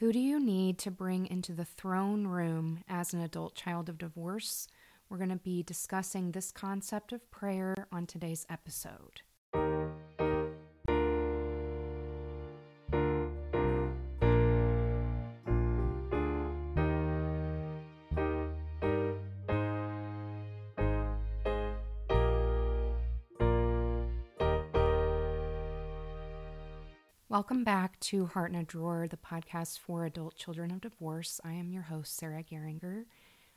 Who do you need to bring into the throne room as an adult child of divorce? We're going to be discussing this concept of prayer on today's episode. Welcome back to Heart in a Drawer, the podcast for adult children of divorce. I am your host, Sarah Geringer.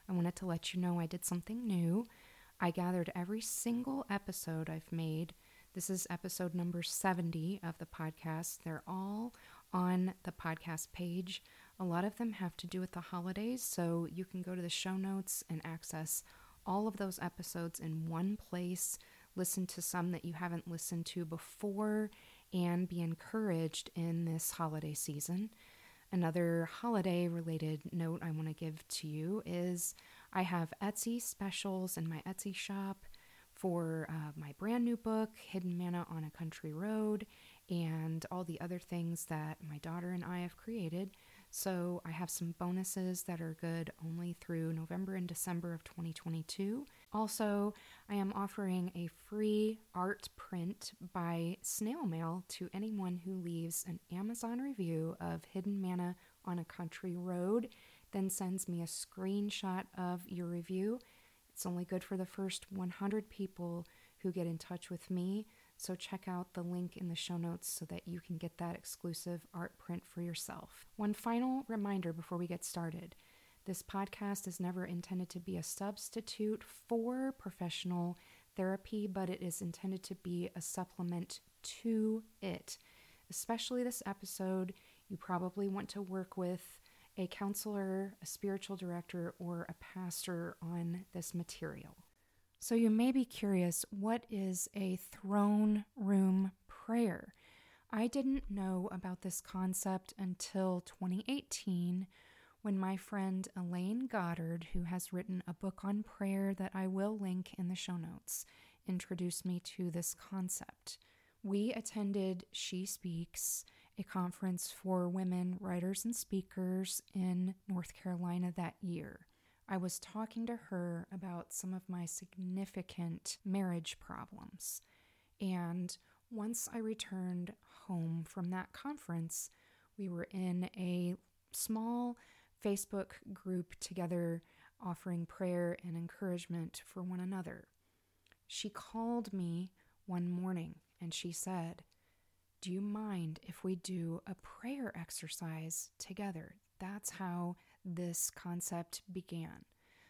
I wanted to let you know I did something new. I gathered every single episode I've made. This is episode number 70 of the podcast. They're all on the podcast page. A lot of them have to do with the holidays, so you can go to the show notes and access all of those episodes in one place. Listen to some that you haven't listened to before and be encouraged in this holiday season. Another holiday related note I want to give to you is I have Etsy specials in my Etsy shop for uh, my brand new book, Hidden Manna on a Country Road, and all the other things that my daughter and I have created. So I have some bonuses that are good only through November and December of 2022. Also, I am offering a free art print by snail mail to anyone who leaves an Amazon review of Hidden Manna on a Country Road, then sends me a screenshot of your review. It's only good for the first 100 people who get in touch with me. So check out the link in the show notes so that you can get that exclusive art print for yourself. One final reminder before we get started this podcast is never intended to be a substitute for professional therapy, but it is intended to be a supplement to it. Especially this episode, you probably want to work with a counselor, a spiritual director, or a pastor on this material. So you may be curious what is a throne room prayer? I didn't know about this concept until 2018 when my friend Elaine Goddard, who has written a book on prayer that I will link in the show notes, introduced me to this concept. We attended She Speaks, a conference for women writers and speakers in North Carolina that year. I was talking to her about some of my significant marriage problems. And once I returned home from that conference, we were in a small Facebook group together offering prayer and encouragement for one another. She called me one morning and she said, Do you mind if we do a prayer exercise together? That's how this concept began.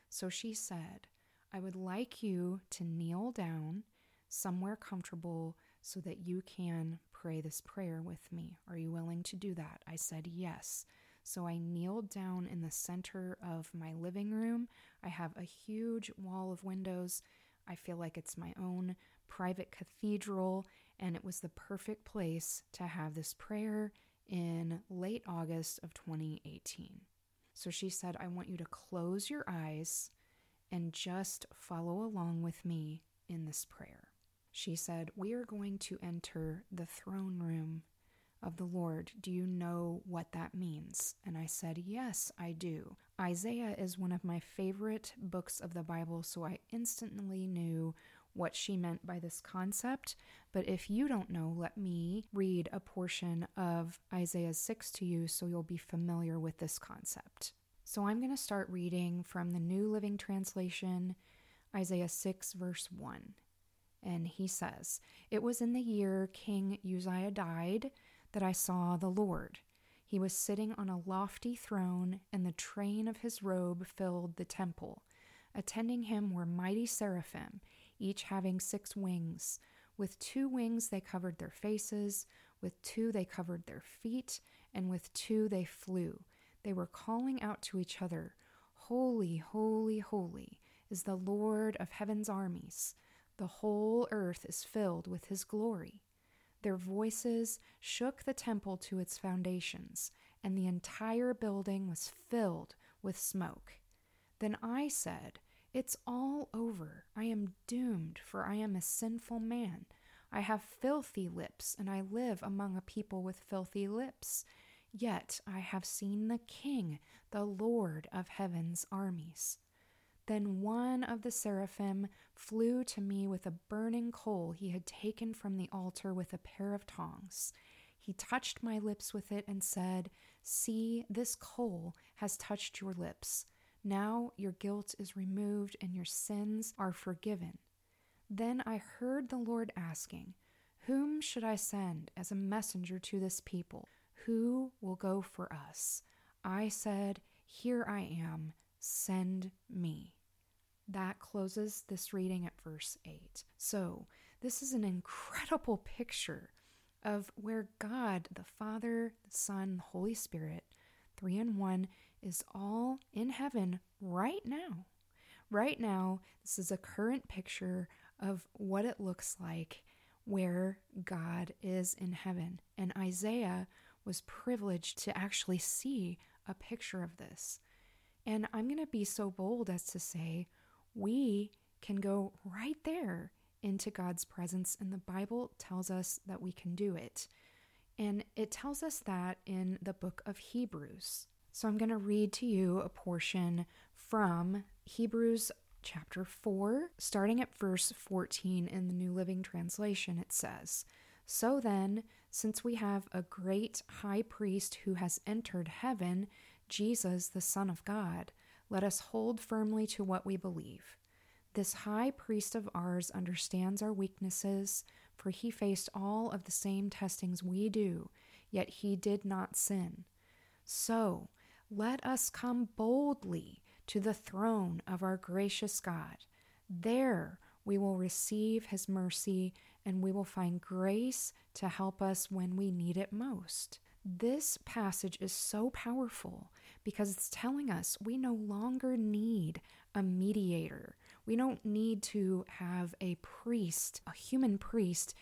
So she said, I would like you to kneel down somewhere comfortable so that you can pray this prayer with me. Are you willing to do that? I said, Yes. So I kneeled down in the center of my living room. I have a huge wall of windows. I feel like it's my own private cathedral, and it was the perfect place to have this prayer in late August of 2018. So she said, I want you to close your eyes and just follow along with me in this prayer. She said, We are going to enter the throne room of the Lord. Do you know what that means? And I said, Yes, I do. Isaiah is one of my favorite books of the Bible, so I instantly knew what she meant by this concept. But if you don't know, let me read a portion of Isaiah 6 to you so you'll be familiar with this concept. So I'm going to start reading from the New Living Translation, Isaiah 6, verse 1. And he says, It was in the year King Uzziah died that I saw the Lord. He was sitting on a lofty throne, and the train of his robe filled the temple. Attending him were mighty seraphim, each having six wings. With two wings they covered their faces, with two they covered their feet, and with two they flew. They were calling out to each other, Holy, holy, holy is the Lord of heaven's armies. The whole earth is filled with his glory. Their voices shook the temple to its foundations, and the entire building was filled with smoke. Then I said, It's all over. I am doomed, for I am a sinful man. I have filthy lips, and I live among a people with filthy lips. Yet I have seen the King, the Lord of heaven's armies. Then one of the seraphim flew to me with a burning coal he had taken from the altar with a pair of tongs. He touched my lips with it and said, See, this coal has touched your lips. Now your guilt is removed and your sins are forgiven. Then I heard the Lord asking, Whom should I send as a messenger to this people? Who will go for us? I said, Here I am, send me. That closes this reading at verse 8. So, this is an incredible picture of where God, the Father, the Son, the Holy Spirit, three in one, is all in heaven right now. Right now, this is a current picture of what it looks like where God is in heaven. And Isaiah was privileged to actually see a picture of this. And I'm going to be so bold as to say, we can go right there into God's presence, and the Bible tells us that we can do it. And it tells us that in the book of Hebrews. So I'm going to read to you a portion from Hebrews chapter 4, starting at verse 14 in the New Living Translation. It says, So then, since we have a great high priest who has entered heaven, Jesus, the Son of God, let us hold firmly to what we believe. This high priest of ours understands our weaknesses, for he faced all of the same testings we do, yet he did not sin. So, let us come boldly to the throne of our gracious God. There we will receive his mercy and we will find grace to help us when we need it most. This passage is so powerful because it's telling us we no longer need a mediator. We don't need to have a priest, a human priest,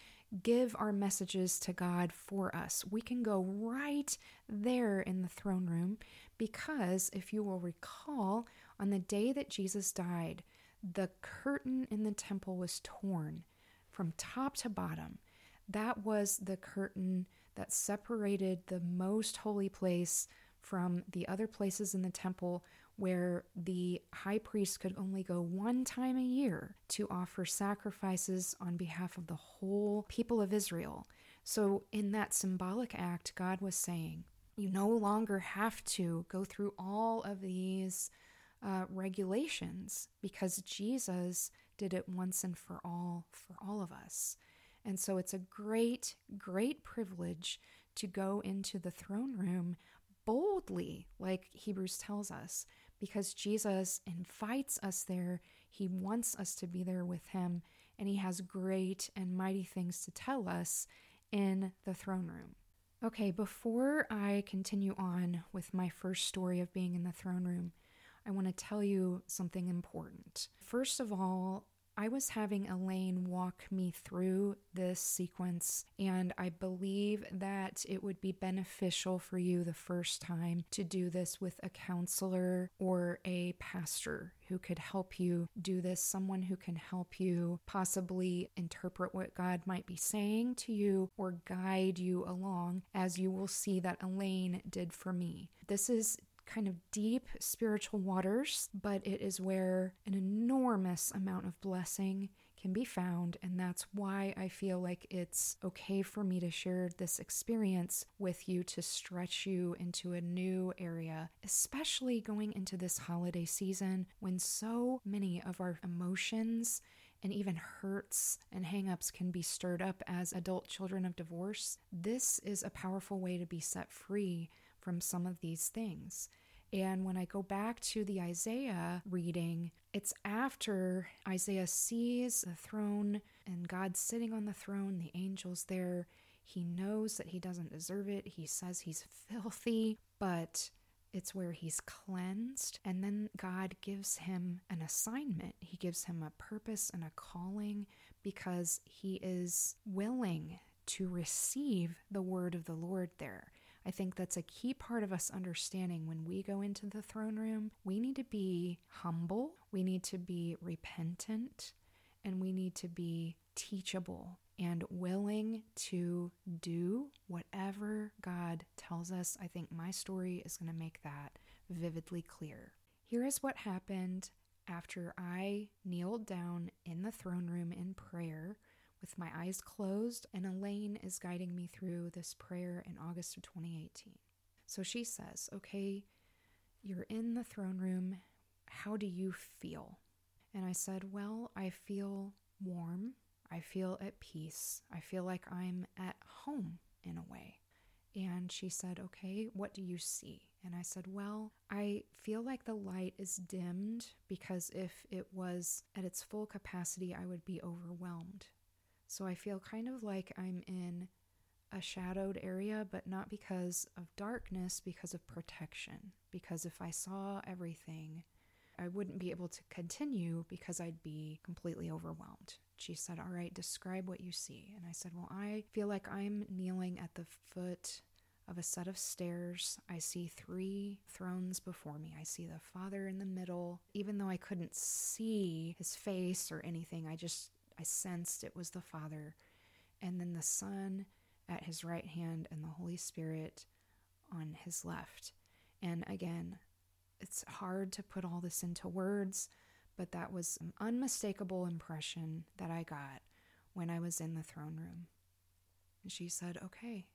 give our messages to God for us. We can go right there in the throne room because, if you will recall, on the day that Jesus died, the curtain in the temple was torn from top to bottom. That was the curtain that separated the most holy place from the other places in the temple where the high priest could only go one time a year to offer sacrifices on behalf of the whole people of Israel. So, in that symbolic act, God was saying, You no longer have to go through all of these uh, regulations because Jesus did it once and for all for all of us. And so it's a great, great privilege to go into the throne room boldly, like Hebrews tells us, because Jesus invites us there. He wants us to be there with him, and he has great and mighty things to tell us in the throne room. Okay, before I continue on with my first story of being in the throne room, I want to tell you something important. First of all, I was having Elaine walk me through this sequence, and I believe that it would be beneficial for you the first time to do this with a counselor or a pastor who could help you do this, someone who can help you possibly interpret what God might be saying to you or guide you along, as you will see that Elaine did for me. This is kind of deep spiritual waters, but it is where an enormous amount of blessing can be found. And that's why I feel like it's okay for me to share this experience with you to stretch you into a new area, especially going into this holiday season when so many of our emotions and even hurts and hangups can be stirred up as adult children of divorce. This is a powerful way to be set free from some of these things. And when I go back to the Isaiah reading, it's after Isaiah sees the throne and God sitting on the throne, the angels there. He knows that he doesn't deserve it. He says he's filthy, but it's where he's cleansed. And then God gives him an assignment. He gives him a purpose and a calling because he is willing to receive the word of the Lord there. I think that's a key part of us understanding when we go into the throne room. We need to be humble, we need to be repentant, and we need to be teachable. and willing to do whatever God tells us. I think my story is going to make that vividly clear. Here is what happened after I kneeled down in the throne room in prayer with my eyes closed, and Elaine is guiding me through this prayer in August of 2018. So she says, Okay, you're in the throne room. How do you feel? And I said, Well, I feel warm. I feel at peace. I feel like I'm at home in a way. And she said, Okay, what do you see? And I said, Well, I feel like the light is dimmed because if it was at its full capacity, I would be overwhelmed. So I feel kind of like I'm in a shadowed area, but not because of darkness, because of protection. Because if I saw everything, I wouldn't be able to continue because I'd be completely overwhelmed. She said, All right, describe what you see. And I said, Well, I feel like I'm kneeling at the foot of a set of stairs. I see three thrones before me. I see the Father in the middle. Even though I couldn't see his face or anything, I just I sensed it was the Father. And then the Son at his right hand and the Holy Spirit on his left. And again, it's hard to put all this into words, but that was an unmistakable impression that I got when I was in the throne room. And she said, Okay,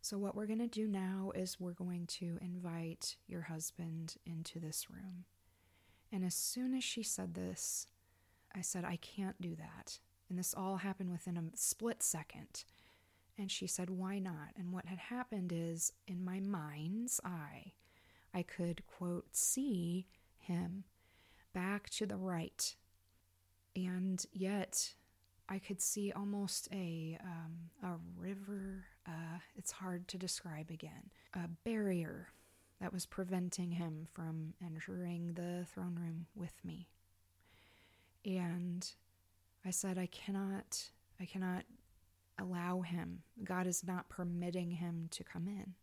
so what we're going to do now is we're going to invite your husband into this room. And as soon as she said this, I said, I can't do that. And this all happened within a split second. And she said, Why not? And what had happened is, in my mind's eye, I could, quote, see him back to the right. And yet, I could see almost a, um, a river. Uh, it's hard to describe again. A barrier that was preventing him from entering the throne room with me. And I said, I cannot, I cannot allow him. God is not permitting him to come in.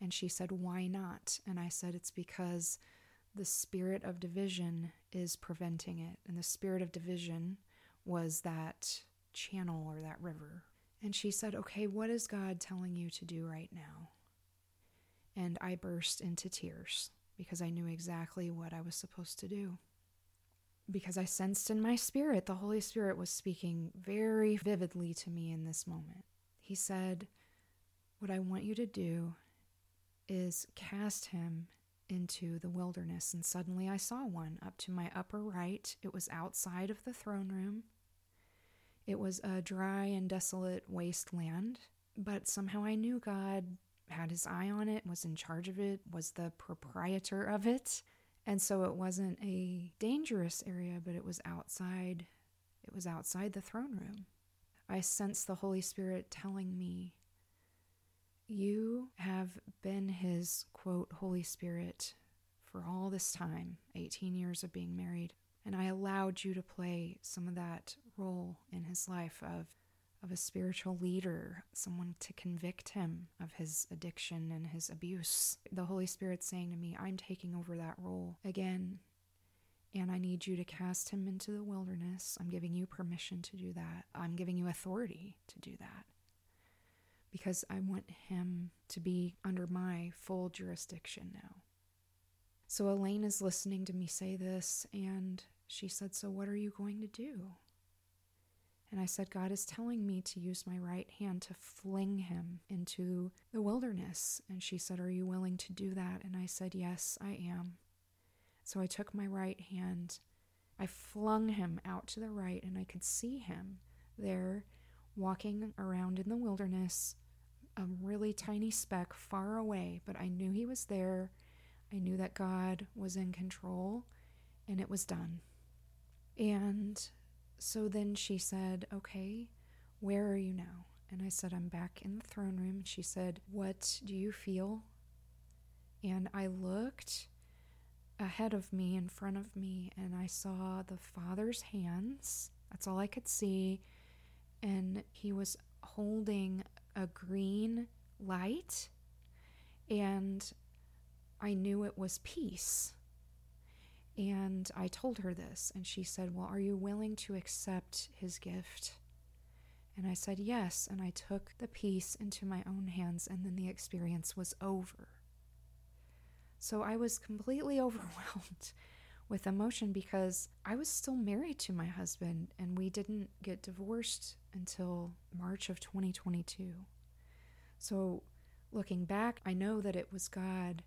And she said, Why not? And I said, It's because the spirit of division is preventing it. And the spirit of division was that channel or that river. And she said, Okay, what is God telling you to do right now? And I burst into tears because I knew exactly what I was supposed to do because I sensed in my spirit the Holy Spirit was speaking very vividly to me in this moment. He said, What I want you to do is cast him into the wilderness. And suddenly I saw one up to my upper right. It was outside of the throne room. It was a dry and desolate wasteland, but somehow I knew God had his eye on it, was in charge of it, was the proprietor of it. And so it wasn't a dangerous area, but it was outside. It was outside the throne room. I sensed the Holy Spirit telling me, You have been His, quote, Holy Spirit for all this time 18 years of being married. And I allowed you to play some of that role in His life of of a spiritual leader, someone to convict him of his addiction and his abuse. The Holy Spirit saying to me, I'm taking over that role again, and I need you to cast him into the wilderness. I'm giving you permission to do that. I'm giving you authority to do that because I want him to be under my full jurisdiction now. So Elaine is listening to me say this, and she said, So, what are you going to do? And I said, God is telling me to use my right hand to fling him into the wilderness. And she said, Are you willing to do that? And I said, Yes, I am. So I took my right hand, I flung him out to the right, and I could see him there walking around in the wilderness, a really tiny speck far away, but I knew he was there. I knew that God was in control, and it was done. And so then she said, Okay, where are you now? And I said, I'm back in the throne room. And she said, What do you feel? And I looked ahead of me, in front of me, and I saw the Father's hands. That's all I could see. And he was holding a green light. And I knew it was peace. And I told her this, and she said, Well, are you willing to accept his gift? And I said yes, and I took the peace into my own hands, and then the experience was over. So I was completely overwhelmed with emotion because I was still married to my husband, and we didn't get divorced until March of 2022. So looking back, I know that it was God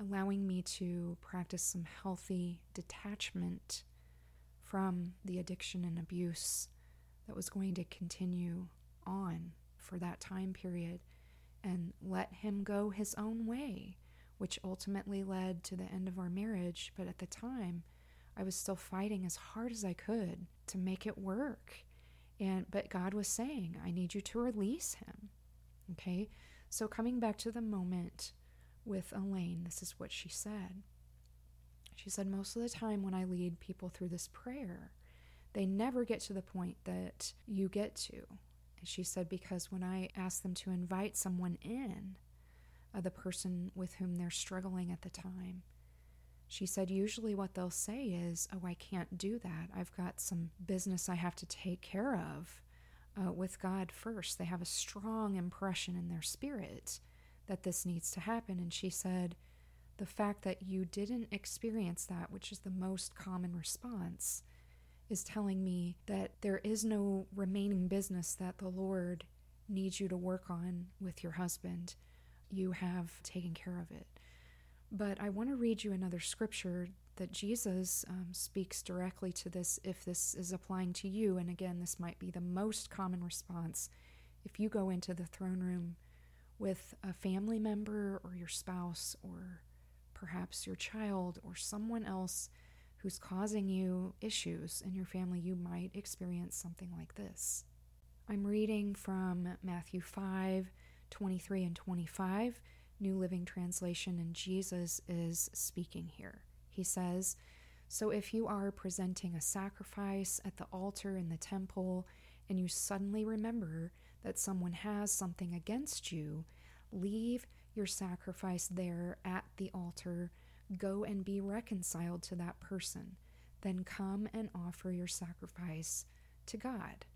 allowing me to practice some healthy detachment from the addiction and abuse that was going to continue on for that time period and let him go his own way, which ultimately led to the end of our marriage. But at the time, I was still fighting as hard as I could to make it work. And but God was saying, I need you to release him. Okay? So coming back to the moment with Elaine, this is what she said. She said, Most of the time when I lead people through this prayer, they never get to the point that you get to. And she said, Because when I ask them to invite someone in, uh, the person with whom they're struggling at the time, she said, usually what they'll say is, Oh, I can't do that. I've got some business I have to take care of uh, with God first. They have a strong impression in their spirit that this needs to happen. And she said, the fact that you didn't experience that, which is the most common response, is telling me that there is no remaining business that the Lord needs you to work on with your husband. You have taken care of it. But I want to read you another scripture that Jesus um, speaks directly to this if this is applying to you. And again, this might be the most common response if you go into the throne room with a family member or your spouse or perhaps your child or someone else who's causing you issues in your family, you might experience something like this. I'm reading from Matthew 5 23 and 25, New Living Translation, and Jesus is speaking here. He says, So if you are presenting a sacrifice at the altar in the temple and you suddenly remember that someone has something against you, leave your sacrifice there at the altar. Go and be reconciled to that person. Then come and offer your sacrifice to God.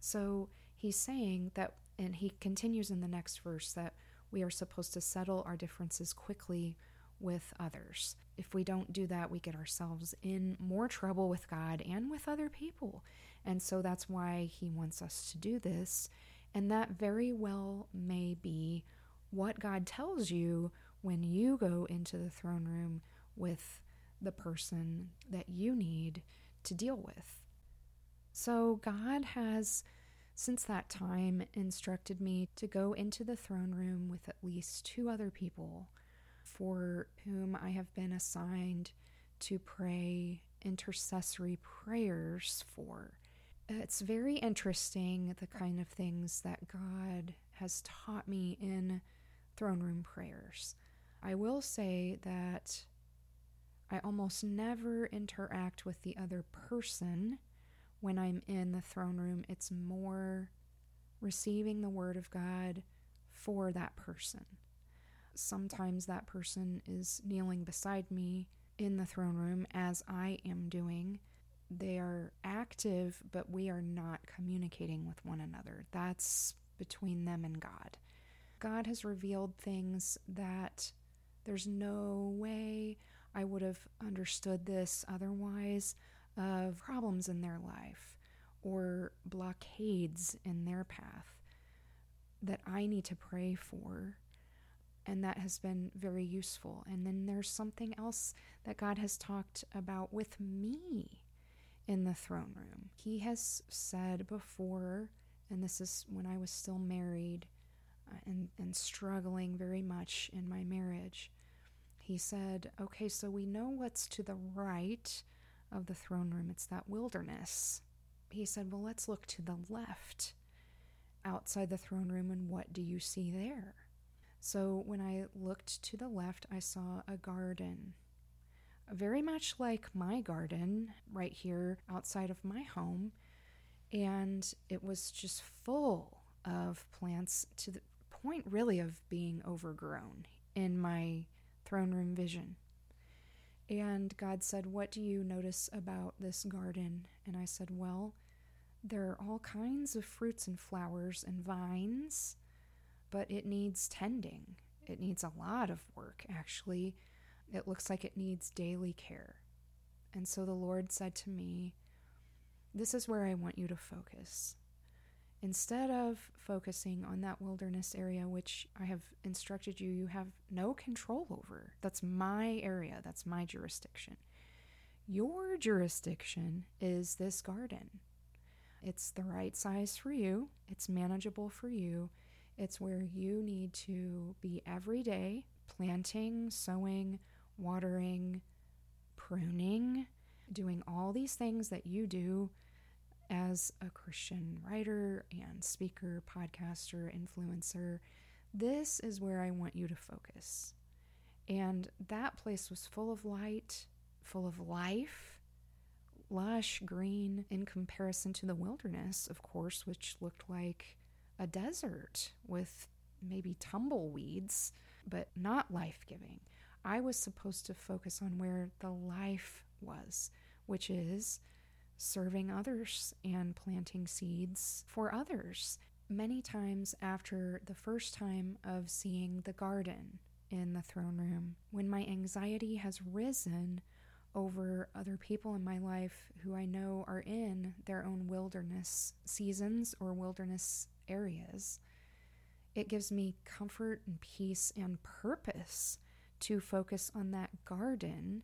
So he's saying that, and he continues in the next verse, that we are supposed to settle our differences quickly with others. If we don't do that, we get ourselves in more trouble with God and with other people. And so that's why he wants us to do this. And that very well may be what God tells you when you go into the throne room with the person that you need to deal with. So, God has, since that time, instructed me to go into the throne room with at least two other people for whom I have been assigned to pray intercessory prayers for. It's very interesting the kind of things that God has taught me in throne room prayers. I will say that I almost never interact with the other person when I'm in the throne room. It's more receiving the word of God for that person. Sometimes that person is kneeling beside me in the throne room as I am doing. They are active, but we are not communicating with one another. That's between them and God. God has revealed things that there's no way I would have understood this otherwise of problems in their life or blockades in their path that I need to pray for. And that has been very useful. And then there's something else that God has talked about with me in the throne room. He has said before, and this is when I was still married, uh, and, and struggling very much in my marriage, he said, Okay, so we know what's to the right of the throne room, it's that wilderness. He said, Well, let's look to the left outside the throne room, and what do you see there? So when I looked to the left, I saw a garden. Very much like my garden right here outside of my home. And it was just full of plants to the point really of being overgrown in my throne room vision. And God said, What do you notice about this garden? And I said, Well, There are all kinds of fruits and flowers and vines, but it needs tending. It needs a lot of work, actually. It looks like it needs daily care. And so the Lord said to me, This is where I want you to focus. Instead of focusing on that wilderness area, which I have instructed you, you have no control over. That's my area, that's my jurisdiction. Your jurisdiction is this garden. It's the right size for you, it's manageable for you. It's where you need to be every day planting, sowing, watering, pruning, doing all these things that you do as a Christian writer and speaker, podcaster, influencer. This is where I want you to focus. And that place was full of light, full of life, lush green in comparison to the wilderness, of course, which looked like a desert with maybe tumbleweeds, but not life giving. I was supposed to focus on where the life was, which is serving others and planting seeds for others. Many times after the first time of seeing the garden in the throne room, when my anxiety has risen over other people in my life who I know are in their own wilderness seasons or wilderness areas, it gives me comfort and peace and purpose to focus on that garden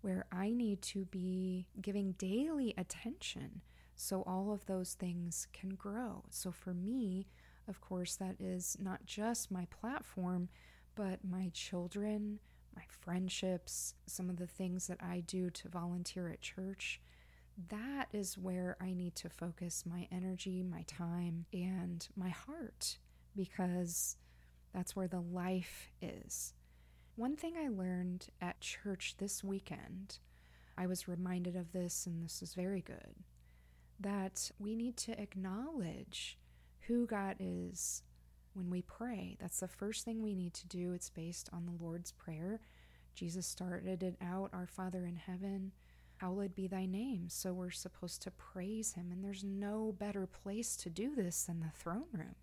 where I need to be giving daily attention so all of those things can grow. So for me, of course, that is not just my platform, but my children, my friendships, some of the things that I do to volunteer at church. That is where I need to focus my energy, my time, and my heart because that's where the life is. One thing I learned at church this weekend, I was reminded of this, and this is very good, that we need to acknowledge who God is when we pray. That's the first thing we need to do. It's based on the Lord's Prayer. Jesus started it out Our Father in heaven, hallowed be thy name. So we're supposed to praise him, and there's no better place to do this than the throne room.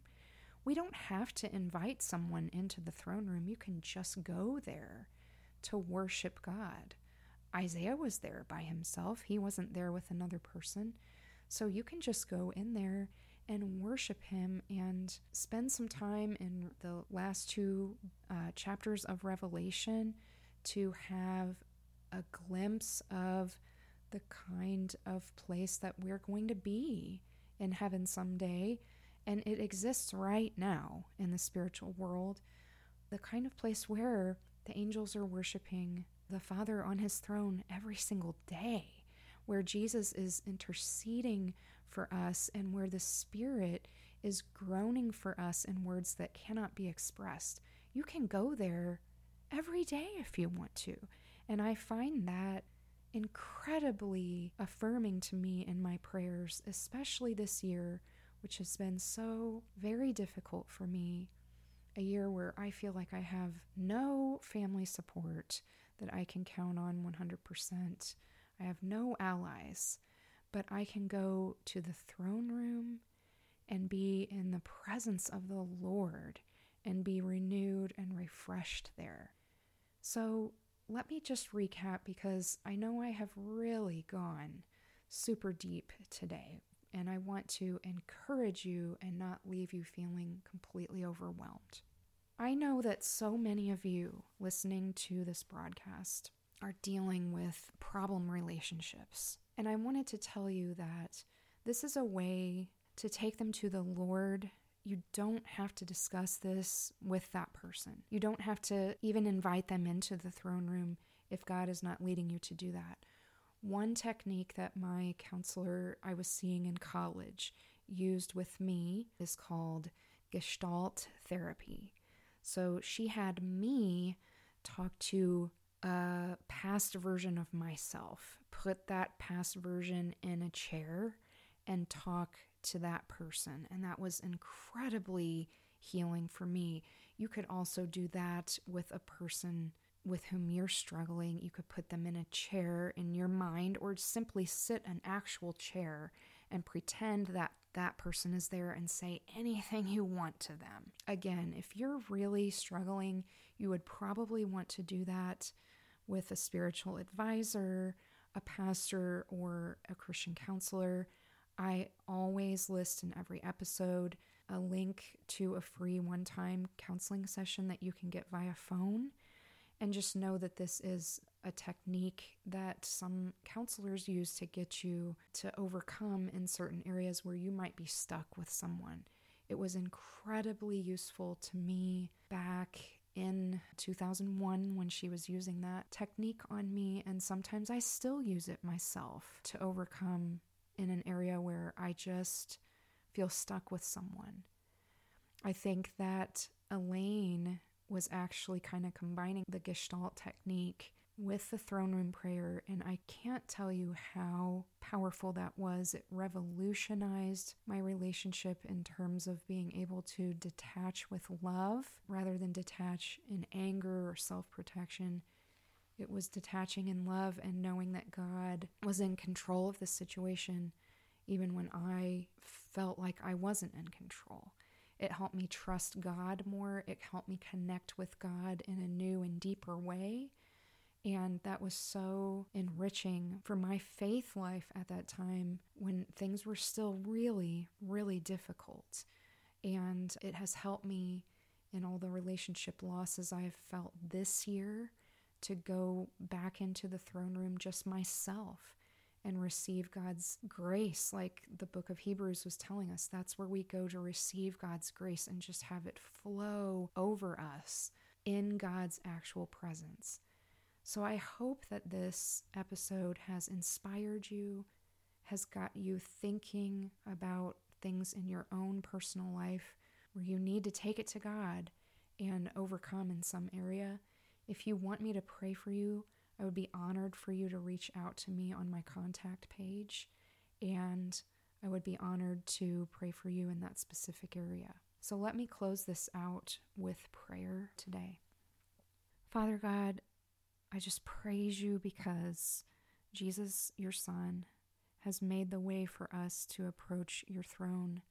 We don't have to invite someone into the throne room. You can just go there to worship God. Isaiah was there by himself, he wasn't there with another person. So you can just go in there and worship him and spend some time in the last two uh, chapters of Revelation to have a glimpse of the kind of place that we're going to be in heaven someday and it exists right now in the spiritual world, the kind of place where the angels are worshiping the Father on his throne every single day, where Jesus is interceding for us, and where the Spirit is groaning for us in words that cannot be expressed. You can go there every day if you want to. And I find that incredibly affirming to me in my prayers, especially this year which has been so very difficult for me. A year where I feel like I have no family support that I can count on 100%. I have no allies, but I can go to the throne room and be in the presence of the Lord and be renewed and refreshed there. So let me just recap because I know I have really gone super deep today and I want to encourage you and not leave you feeling completely overwhelmed. I know that so many of you listening to this broadcast are dealing with problem relationships. And I wanted to tell you that this is a way to take them to the Lord. You don't have to discuss this with that person. You don't have to even invite them into the throne room if God is not leading you to do that. One technique that my counselor I was seeing in college used with me is called Gestalt therapy. So she had me talk to a past version of myself, put that past version in a chair, and talk to that person. And that was incredibly healing for me. You could also do that with a person with whom you're struggling. You could put them in a chair in your mind or simply sit an actual chair and pretend that that person is there and say anything you want to them. Again, if you're really struggling, you would probably want to do that with a spiritual advisor, a pastor, or a Christian counselor. I always list in every episode a link to a free one time counseling session that you can get via phone. And just know that this is a technique that some counselors use to get you to overcome in certain areas where you might be stuck with someone. It was incredibly useful to me back in 2001 when she was using that technique on me, and sometimes I still use it myself to overcome in an area where I just feel stuck with someone. I think that Elaine was actually kind of combining the Gestalt technique with the throne room prayer, and I can't tell you how powerful that was. It revolutionized my relationship in terms of being able to detach with love rather than detach in anger or self protection. It was detaching in love and knowing that God was in control of the situation, even when I felt like I wasn't in control. It helped me trust God more. It helped me connect with God in a new and deeper way. And that was so enriching for my faith life at that time when things were still really, really difficult. And it has helped me in all the relationship losses I have felt this year to go back into the throne room just myself and receive God's grace, like the book of Hebrews was telling us. That's where we go to receive God's grace and just have it flow over us in God's actual presence. So I hope that this episode has inspired you, has got you thinking about things in your own personal life where you need to take it to God and overcome in some area. If you want me to pray for you, I would be honored for you to reach out to me on my contact page, and I would be honored to pray for you in that specific area. So let me close this out with prayer today. Father God, I just praise you because Jesus, your Son, has made the way for us to approach your throne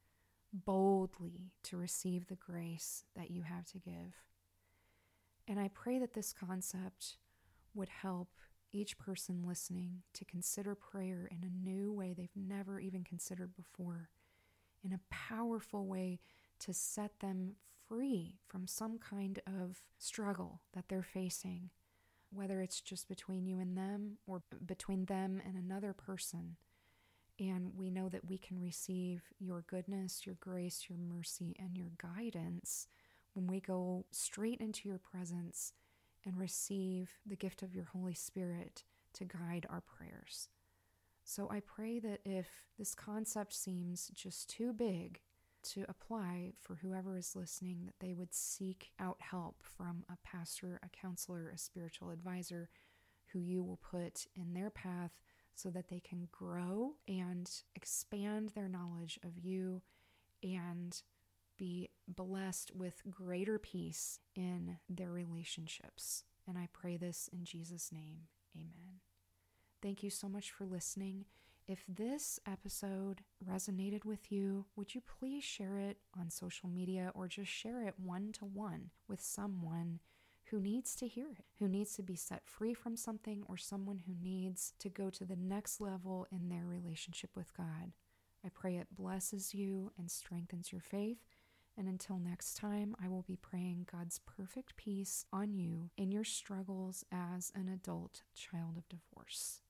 boldly to receive the grace that you have to give. And I pray that this concept would help each person listening to consider prayer in a new way they've never even considered before, in a powerful way to set them free from some kind of struggle that they're facing, whether it's just between you and them or between them and another person. And we know that we can receive your goodness, your grace, your mercy, and your guidance when we go straight into your presence and receive the gift of your Holy Spirit to guide our prayers. So I pray that if this concept seems just too big to apply for whoever is listening, that they would seek out help from a pastor, a counselor, a spiritual advisor who you will put in their path so that they can grow and expand their knowledge of you and be blessed with greater peace in their relationships. And I pray this in Jesus' name. Amen. Thank you so much for listening. If this episode resonated with you, would you please share it on social media or just share it one to one with someone who needs to hear it, who needs to be set free from something, or someone who needs to go to the next level in their relationship with God? I pray it blesses you and strengthens your faith. And until next time, I will be praying God's perfect peace on you in your struggles as an adult child of divorce.